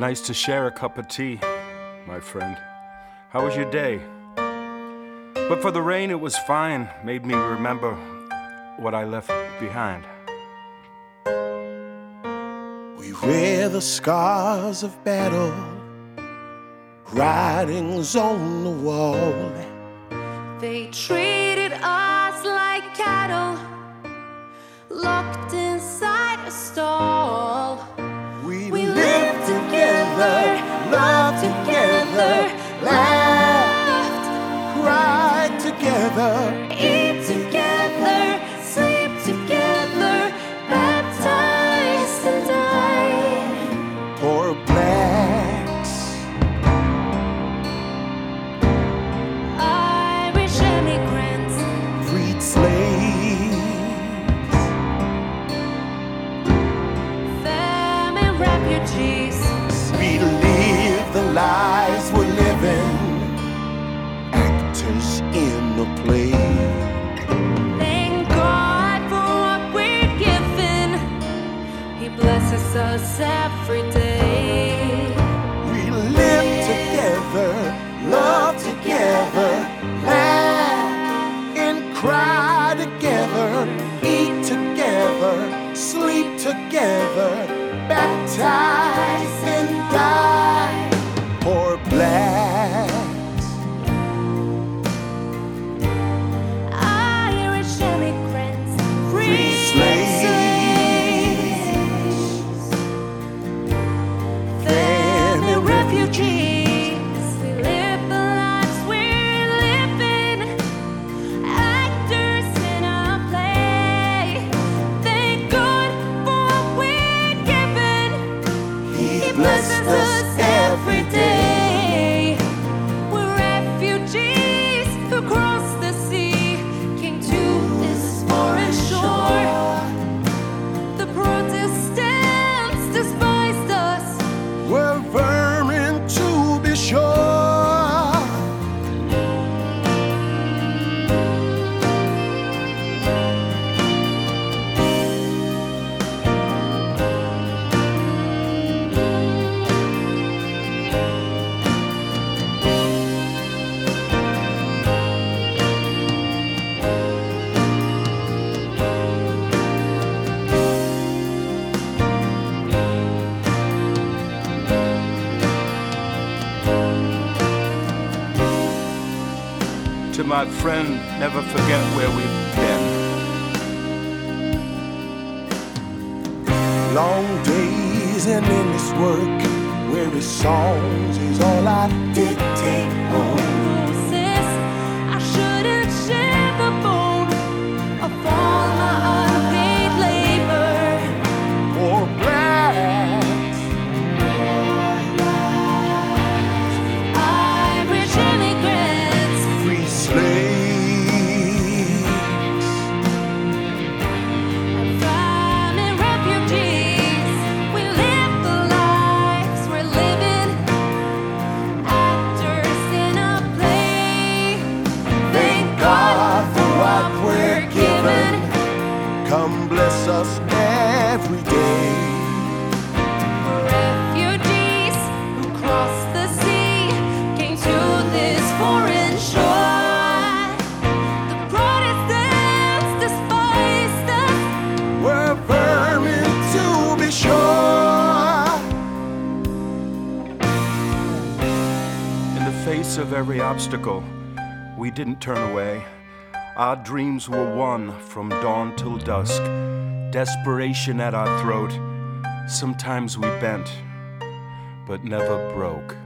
Nice to share a cup of tea, my friend. How was your day? But for the rain, it was fine, made me remember what I left behind. We wear the scars of battle, writings on the wall. They treated us like cattle, locked inside a stall. Love together, together, laugh, laughed, cry together. eat together, sleep together, baptized and died. Poor blacks, Irish immigrants, freed slaves, lives we're living, actors in a play. Thank God for what we're given. He blesses us every day. We live together, love together, laugh and cry together, eat together, sleep together, baptize refugees To my friend, never forget where we've been. Long days and endless work, weary songs is all I dictate on. Us every day. Refugees who crossed the sea came to this foreign shore. The Protestants despised us. We're vermin to be sure. In the face of every obstacle, we didn't turn away. Our dreams were won from dawn till dusk, desperation at our throat. Sometimes we bent, but never broke.